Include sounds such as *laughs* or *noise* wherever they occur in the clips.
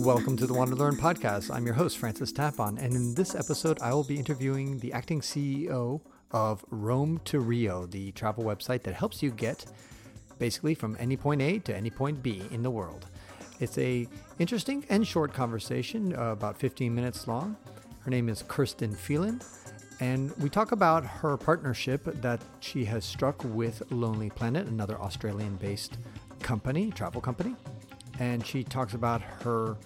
Welcome to the Wander Learn podcast. I'm your host, Francis Tapon, and in this episode, I will be interviewing the acting CEO of Rome to Rio, the travel website that helps you get basically from any point A to any point B in the world. It's a interesting and short conversation, uh, about 15 minutes long. Her name is Kirsten Phelan, and we talk about her partnership that she has struck with Lonely Planet, another Australian-based company, travel company and she talks about her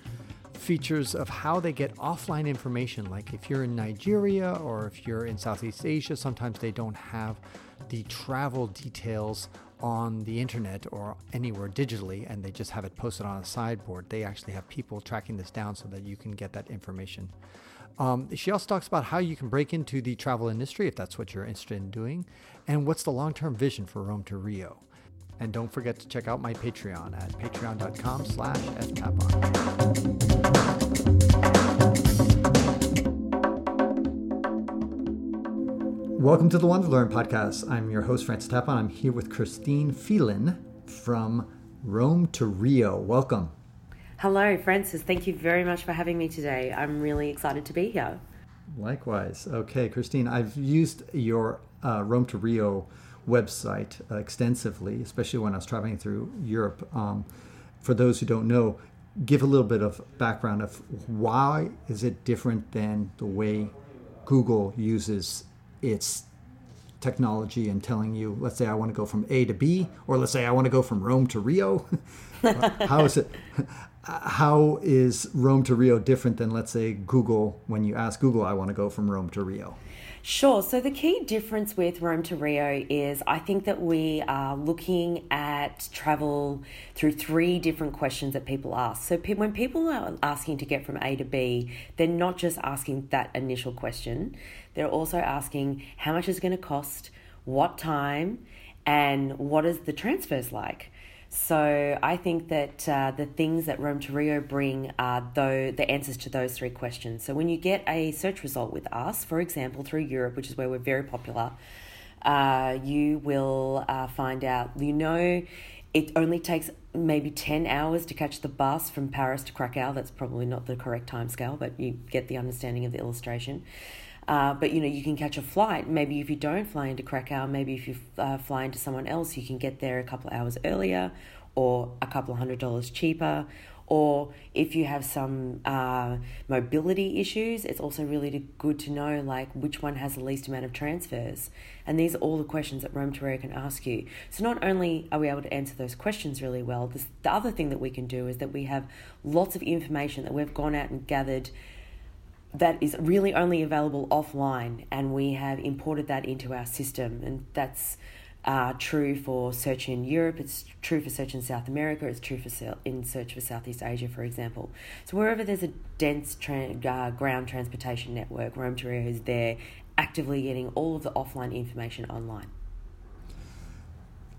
features of how they get offline information. Like if you're in Nigeria or if you're in Southeast Asia, sometimes they don't have the travel details on the internet or anywhere digitally and they just have it posted on a sideboard. They actually have people tracking this down so that you can get that information. Um, she also talks about how you can break into the travel industry if that's what you're interested in doing, and what's the long term vision for Rome to Rio. And don't forget to check out my Patreon at patreon.com slash ftapon. Welcome to the Wander Learn podcast. I'm your host, Francis Tapon. I'm here with Christine Phelan from Rome to Rio. Welcome. Hello, Francis. Thank you very much for having me today. I'm really excited to be here. Likewise. Okay, Christine, I've used your uh, Rome to Rio website uh, extensively, especially when I was traveling through Europe. Um, for those who don't know, give a little bit of background of why is it different than the way Google uses its technology and telling you, let's say I want to go from A to B, or let's say I want to go from Rome to Rio. *laughs* how is it? How is Rome to Rio different than, let's say, Google when you ask Google, I want to go from Rome to Rio? Sure. So the key difference with Rome to Rio is I think that we are looking at travel through three different questions that people ask. So when people are asking to get from A to B, they're not just asking that initial question, they're also asking how much is going to cost, what time, and what is the transfers like. So I think that uh, the things that Rome to Rio bring are though the answers to those three questions. So when you get a search result with us, for example, through Europe, which is where we're very popular, uh, you will uh, find out. You know, it only takes maybe 10 hours to catch the bus from Paris to Krakow. That's probably not the correct time scale, but you get the understanding of the illustration. Uh, but you know, you can catch a flight. Maybe if you don't fly into Krakow, maybe if you uh, fly into someone else, you can get there a couple of hours earlier, or a couple of hundred dollars cheaper. Or if you have some uh, mobility issues, it's also really good to know like which one has the least amount of transfers. And these are all the questions that Rome Rio can ask you. So not only are we able to answer those questions really well, this, the other thing that we can do is that we have lots of information that we've gone out and gathered that is really only available offline, and we have imported that into our system, and that's uh, true for search in Europe. It's true for search in South America. It's true for in search for Southeast Asia, for example. So wherever there's a dense tra- uh, ground transportation network, Rome to is there, actively getting all of the offline information online.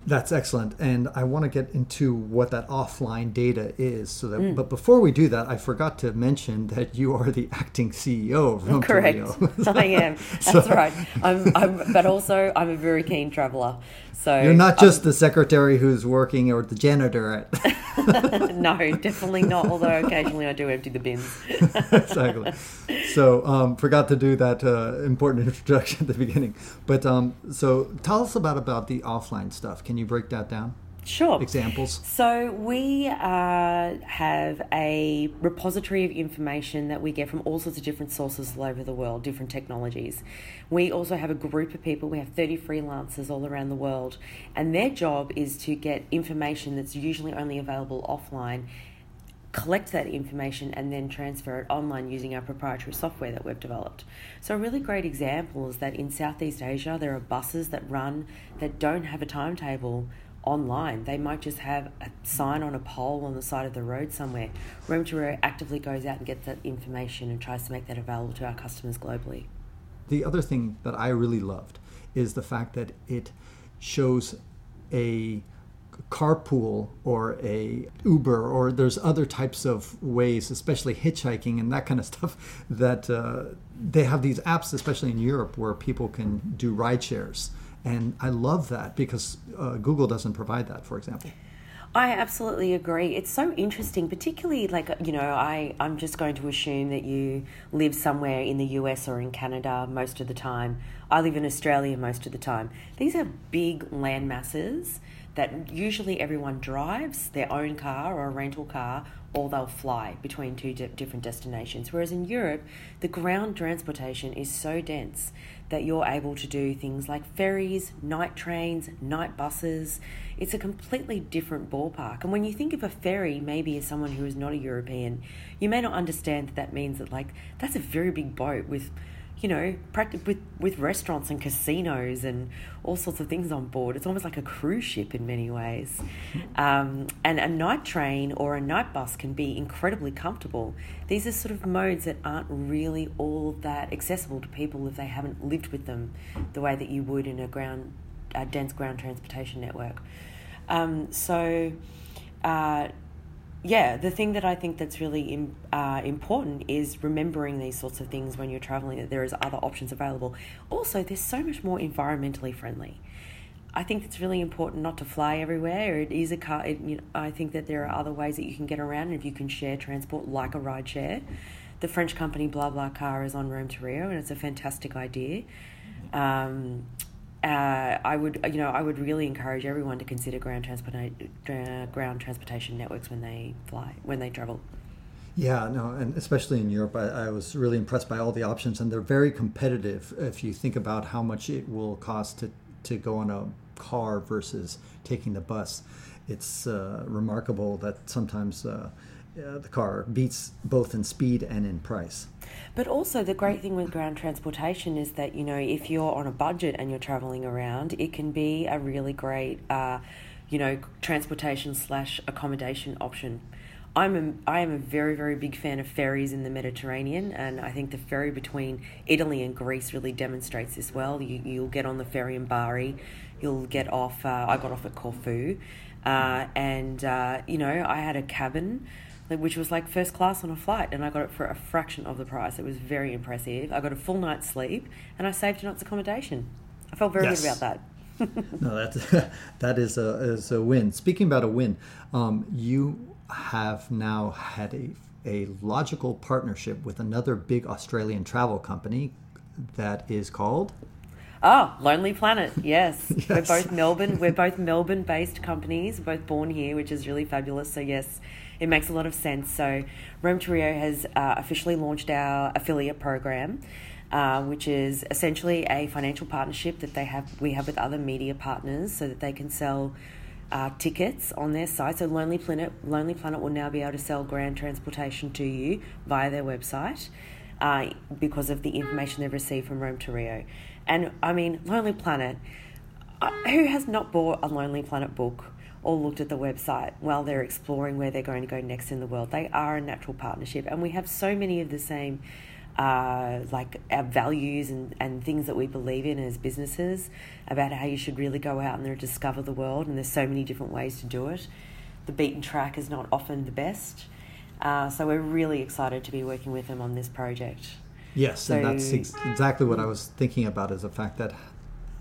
That's excellent, and I want to get into what that offline data is. So that, mm. but before we do that, I forgot to mention that you are the acting CEO of Rome Correct, *laughs* I am. *laughs* That's so, right. I'm, I'm, but also I'm a very keen traveler. So you're not just the secretary who's working or the janitor at. *laughs* no, definitely not. Although occasionally I do empty the bins. exactly. So um, forgot to do that uh, important introduction at the beginning. But um, so tell us about about the offline stuff. Can you break that down? Sure. Examples. So we uh, have a repository of information that we get from all sorts of different sources all over the world, different technologies. We also have a group of people. We have 30 freelancers all around the world, and their job is to get information that's usually only available offline collect that information and then transfer it online using our proprietary software that we've developed. So, a really great example is that in Southeast Asia, there are buses that run that don't have a timetable online. They might just have a sign on a pole on the side of the road somewhere. Rio actively goes out and gets that information and tries to make that available to our customers globally. The other thing that I really loved is the fact that it shows a carpool or a Uber or there's other types of ways, especially hitchhiking and that kind of *laughs* stuff, that uh, they have these apps, especially in Europe, where people can do ride shares and I love that because uh, Google doesn't provide that, for example. I absolutely agree. It's so interesting, particularly like you know, I I'm just going to assume that you live somewhere in the US or in Canada most of the time. I live in Australia most of the time. These are big land masses that usually everyone drives their own car or a rental car or they'll fly between two di- different destinations. Whereas in Europe, the ground transportation is so dense that you're able to do things like ferries, night trains, night buses. It's a completely different ballpark. And when you think of a ferry, maybe as someone who is not a European, you may not understand that that means that, like, that's a very big boat with you know, practice with with restaurants and casinos and all sorts of things on board. It's almost like a cruise ship in many ways. Um, and a night train or a night bus can be incredibly comfortable. These are sort of modes that aren't really all that accessible to people if they haven't lived with them the way that you would in a ground, a dense ground transportation network. Um, so. Uh, yeah, the thing that I think that's really uh, important is remembering these sorts of things when you're traveling. That there is other options available. Also, they're so much more environmentally friendly. I think it's really important not to fly everywhere. It is a car. It, you know, I think that there are other ways that you can get around, and if you can share transport like a ride share, the French company BlaBlaCar is on Rome to Rio, and it's a fantastic idea. Um, uh, I would, you know, I would really encourage everyone to consider ground transportation, uh, ground transportation networks when they fly, when they travel. Yeah, no, and especially in Europe, I, I, was really impressed by all the options, and they're very competitive. If you think about how much it will cost to to go on a car versus taking the bus, it's uh, remarkable that sometimes the car beats both in speed and in price. But also, the great thing with ground transportation is that, you know, if you're on a budget and you're traveling around, it can be a really great, uh, you know, transportation slash accommodation option. I'm a, I am a very, very big fan of ferries in the Mediterranean, and I think the ferry between Italy and Greece really demonstrates this well. You, you'll get on the ferry in Bari, you'll get off, uh, I got off at Corfu, uh, and, uh, you know, I had a cabin which was like first class on a flight, and I got it for a fraction of the price. It was very impressive. I got a full night's sleep, and I saved a night's accommodation. I felt very yes. good about that. *laughs* no, that *laughs* that is a is a win. Speaking about a win, um, you have now had a a logical partnership with another big Australian travel company that is called. Oh, Lonely Planet. Yes. *laughs* yes. We're both Melbourne. We're both Melbourne-based companies, both born here, which is really fabulous. So yes, it makes a lot of sense. So, Rome to Rio has uh, officially launched our affiliate program. Uh, which is essentially a financial partnership that they have we have with other media partners so that they can sell uh, tickets on their site. So Lonely Planet Lonely Planet will now be able to sell grand transportation to you via their website uh, because of the information they've received from Rome to Rio. And I mean, Lonely Planet. Uh, who has not bought a Lonely Planet book or looked at the website while they're exploring where they're going to go next in the world. They are a natural partnership, and we have so many of the same. Uh, like our values and, and things that we believe in as businesses about how you should really go out and discover the world and there's so many different ways to do it the beaten track is not often the best uh, so we're really excited to be working with them on this project yes so, and that's ex- exactly what i was thinking about is the fact that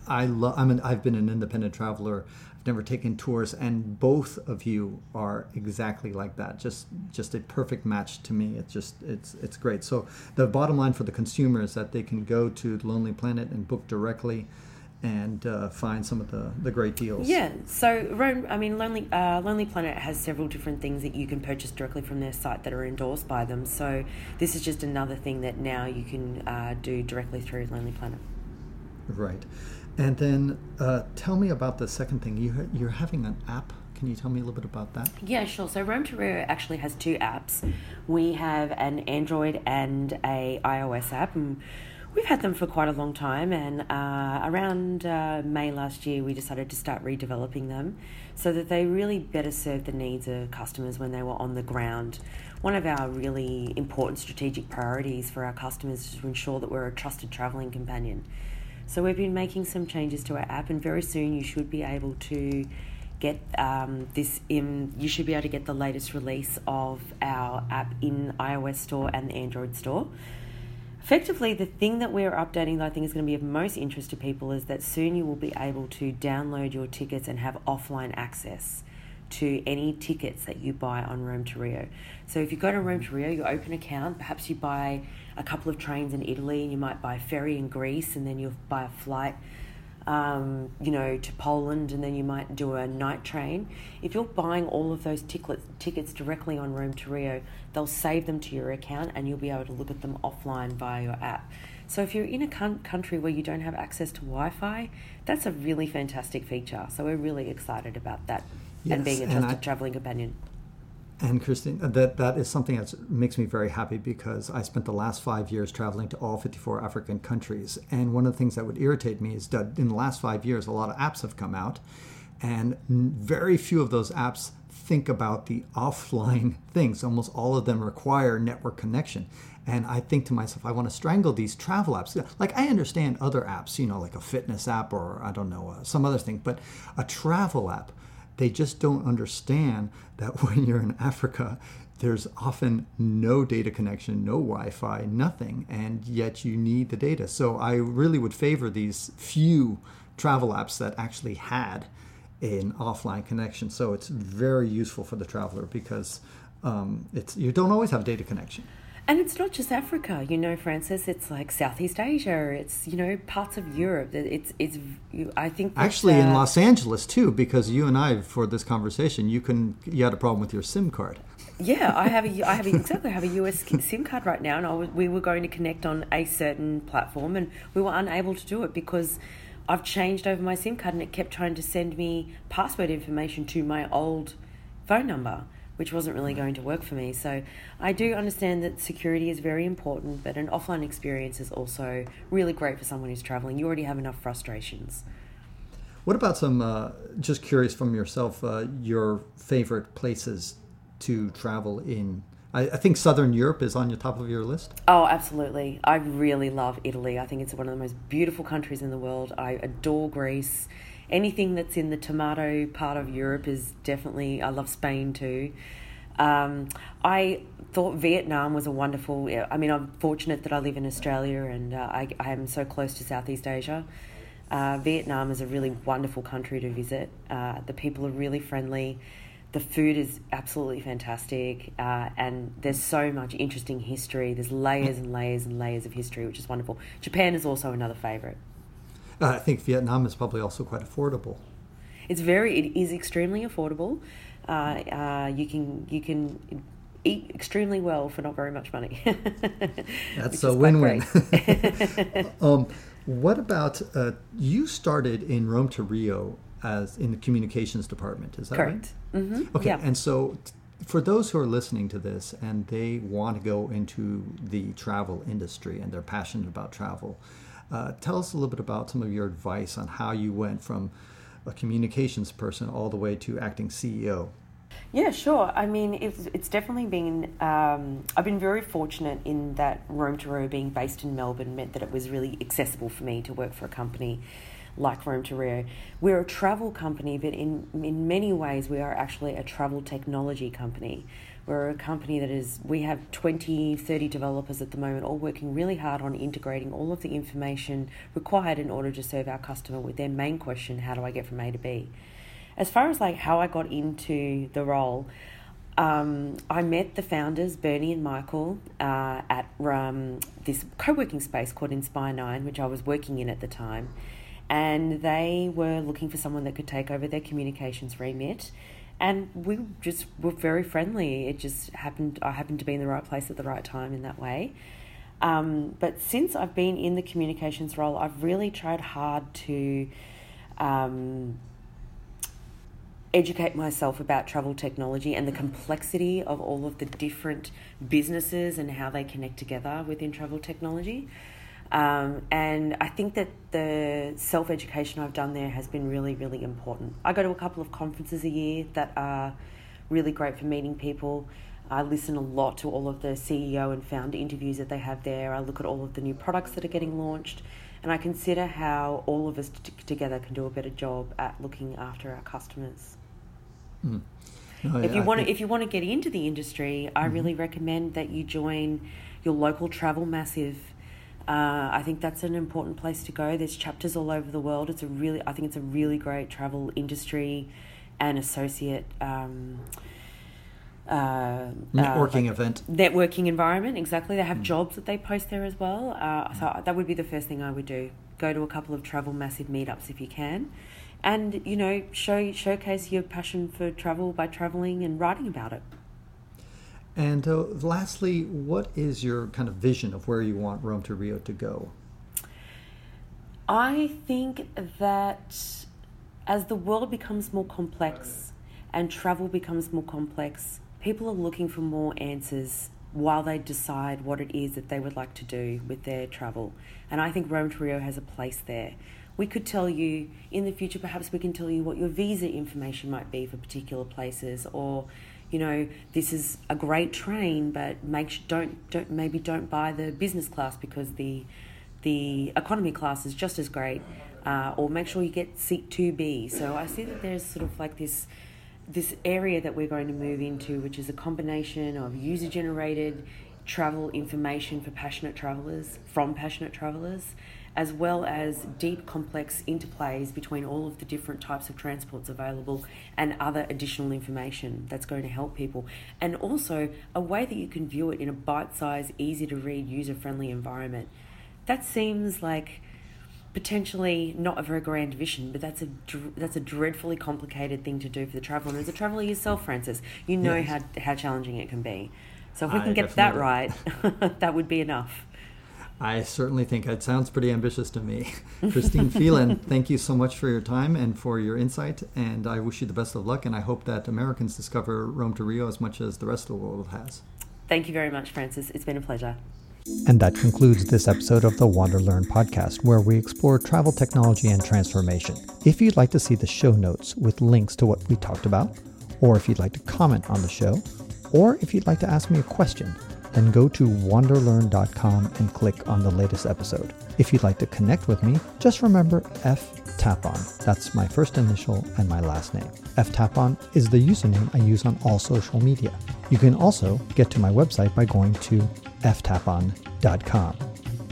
I love. I'm an, I've been an independent traveler never taken tours, and both of you are exactly like that. Just just a perfect match to me. It's just it's it's great. So the bottom line for the consumer is that they can go to Lonely Planet and book directly and uh, find some of the, the great deals. Yeah, so Rome, I mean, Lonely uh, Lonely Planet has several different things that you can purchase directly from their site that are endorsed by them. So this is just another thing that now you can uh, do directly through Lonely Planet. Right. And then uh, tell me about the second thing. You, you're having an app. Can you tell me a little bit about that? Yeah, sure. So Rome to Rio actually has two apps. We have an Android and a iOS app. And we've had them for quite a long time. And uh, around uh, May last year, we decided to start redeveloping them so that they really better serve the needs of customers when they were on the ground. One of our really important strategic priorities for our customers is to ensure that we're a trusted travelling companion. So we've been making some changes to our app, and very soon you should be able to get um, this in. You should be able to get the latest release of our app in iOS store and the Android store. Effectively, the thing that we're updating that I think is going to be of most interest to people is that soon you will be able to download your tickets and have offline access to any tickets that you buy on Rome to Rio. So if you go to Rome to Rio, you open account, perhaps you buy a couple of trains in Italy, and you might buy a ferry in Greece, and then you'll buy a flight um, you know, to Poland, and then you might do a night train. If you're buying all of those tickets tickets directly on Rome to Rio, they'll save them to your account, and you'll be able to look at them offline via your app. So if you're in a country where you don't have access to Wi-Fi, that's a really fantastic feature. So we're really excited about that yes, and being a trusted traveling companion. And Christine, that that is something that makes me very happy because I spent the last five years traveling to all 54 African countries, and one of the things that would irritate me is that in the last five years, a lot of apps have come out, and very few of those apps think about the *laughs* offline things. Almost all of them require network connection. And I think to myself, I want to strangle these travel apps. Like I understand other apps, you know, like a fitness app or I don't know, uh, some other thing, but a travel app they just don't understand that *laughs* when you're in Africa, there's often no data connection, no Wi Fi, nothing, and yet you need the data. So I really would favor these few travel apps that actually had an offline connection. So it's very useful for the traveler because um, it's you don't always have data connection. And it's not just Africa, you know, Francis. It's like Southeast Asia. It's you know parts of Europe. It's it's. I think actually uh, in Los Angeles too, because you and I for this conversation, you can you had a problem with your SIM card. Yeah, I have a *laughs* I have a, exactly I have a US SIM card right now, and was, we were going to connect on a certain platform, and we were unable to do it because I've changed over my SIM card, and it kept trying to send me password information to my old phone number which wasn't really going to work for me. So I do understand that security is very important, but an offline experience is also really great for someone who's traveling. You already have enough frustrations. What about some, uh, just curious from yourself, uh, your favorite places to travel in? I, I think Southern Europe is on the top of your list. Oh, absolutely. I really love Italy. I think it's one of the most beautiful countries in the world. I adore Greece anything that's in the tomato part of Europe is definitely. I love Spain too. Um, I thought Vietnam was a wonderful. I mean, I'm fortunate that I live in Australia and uh, I, I am so close to Southeast Asia. Uh, Vietnam is a really wonderful country to visit. Uh, the people are really friendly. The food is absolutely fantastic, uh, and there's so much interesting history. There's layers and layers and layers of history, which is wonderful. Japan is also another favourite. Uh, I think Vietnam is probably also quite affordable. It's very, it is extremely affordable. Uh, uh, you can you can eat extremely well for not very much money. *laughs* That's a win-win. *laughs* *laughs* um, what about uh, you started in Rome to Rio as in the communications department? Is that Correct. right? Mm-hmm. Okay, yeah. and so. T- for those who are listening to this and they want to go into the travel industry and they're passionate about travel, uh, tell us a little bit about some of your advice on how you went from a communications person all the way to acting CEO. Yeah, sure. I mean, it's, it's definitely been, um, I've been very fortunate in that Rome to Rio being based in Melbourne meant that it was really accessible for me to work for a company like Rome to Rio. We're a travel company, but in, in many ways, we are actually a travel technology company. We're a company that is, we have 20, 30 developers at the moment, all working really hard on integrating all of the information required in order to serve our customer with their main question how do I get from A to B? As far as like how I got into the role, um, I met the founders, Bernie and Michael, uh, at um, this co working space called Inspire 9, which I was working in at the time. And they were looking for someone that could take over their communications remit and we just were very friendly. It just happened. I happened to be in the right place at the right time in that way. Um, but since I've been in the communications role, I've really tried hard to um, educate myself about travel technology and the complexity of all of the different businesses and how they connect together within travel technology. Um, and I think that the self education I've done there has been really, really important. I go to a couple of conferences a year that are really great for meeting people. I listen a lot to all of the CEO and founder interviews that they have there. I look at all of the new products that are getting launched, and I consider how all of us t- together can do a better job at looking after our customers. Mm. Oh, if you want to, if you want to get into the industry, I mm-hmm. really recommend that you join your local travel massive uh, I think that's an important place to go. There's chapters all over the world. It's a really, I think it's a really great travel industry and associate. Um, uh, networking uh, like event networking environment exactly they have mm. jobs that they post there as well uh, so that would be the first thing i would do go to a couple of travel massive meetups if you can and you know show showcase your passion for travel by traveling and writing about it and uh, lastly what is your kind of vision of where you want rome to rio to go? I think that as the world becomes more complex and travel becomes more complex people are looking for more answers while they decide what it is that they would like to do with their travel. And i think rome to rio has a place there. We could tell you in the future, perhaps we can tell you what your visa information might be for particular places, or you know, this is a great train, but make don't don't maybe don't buy the business class because the the economy class is just as great, uh, or make sure you get seat two B. So I see that there's sort of like this this area that we're going to move into, which is a combination of user generated travel information for passionate travelers from passionate travelers as well as deep, complex interplays between all of the different types of transports available and other additional information that's going to help people. And also a way that you can view it in a bite sized, easy to read, user friendly environment. That seems like potentially not a very grand vision, but that's a that's a dreadfully complicated thing to do for the traveler. And as a traveler yourself, Francis, you know yes. how how challenging it can be. So if we I can get that right, *laughs* that would be enough. I certainly think it sounds pretty ambitious to me. *laughs* Christine Phelan, *laughs* thank you so much for your time and for your insight. And I wish you the best of luck. And I hope that Americans discover Rome to Rio as much as the rest of the world has. Thank you very much, Francis. It's been a pleasure. And that concludes this episode of the Wander Learn podcast, where we explore travel technology and transformation. If you'd like to see the show notes with links to what we talked about, or if you'd like to comment on the show, or if you'd like to ask me a question, then go to wanderlearn.com and click on the latest episode. If you'd like to connect with me, just remember F Tapon. That's my first initial and my last name. F Tapon is the username I use on all social media. You can also get to my website by going to ftapon.com.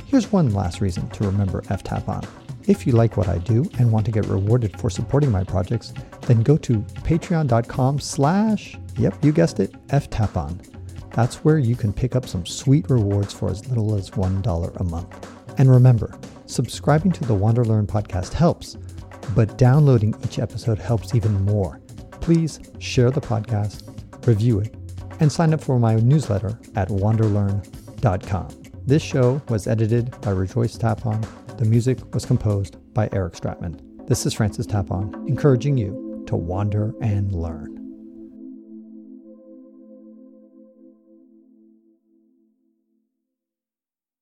Here's one last reason to remember F Tapon. If you like what I do and want to get rewarded for supporting my projects, then go to patreon.com slash, yep, you guessed it, ftapon. That's where you can pick up some sweet rewards for as little as $1 a month. And remember, subscribing to the Wander Learn podcast helps, but downloading each episode helps even more. Please share the podcast, review it, and sign up for my newsletter at wanderlearn.com. This show was edited by Rejoice Tapon. The music was composed by Eric Stratman. This is Francis Tapon, encouraging you to wander and learn.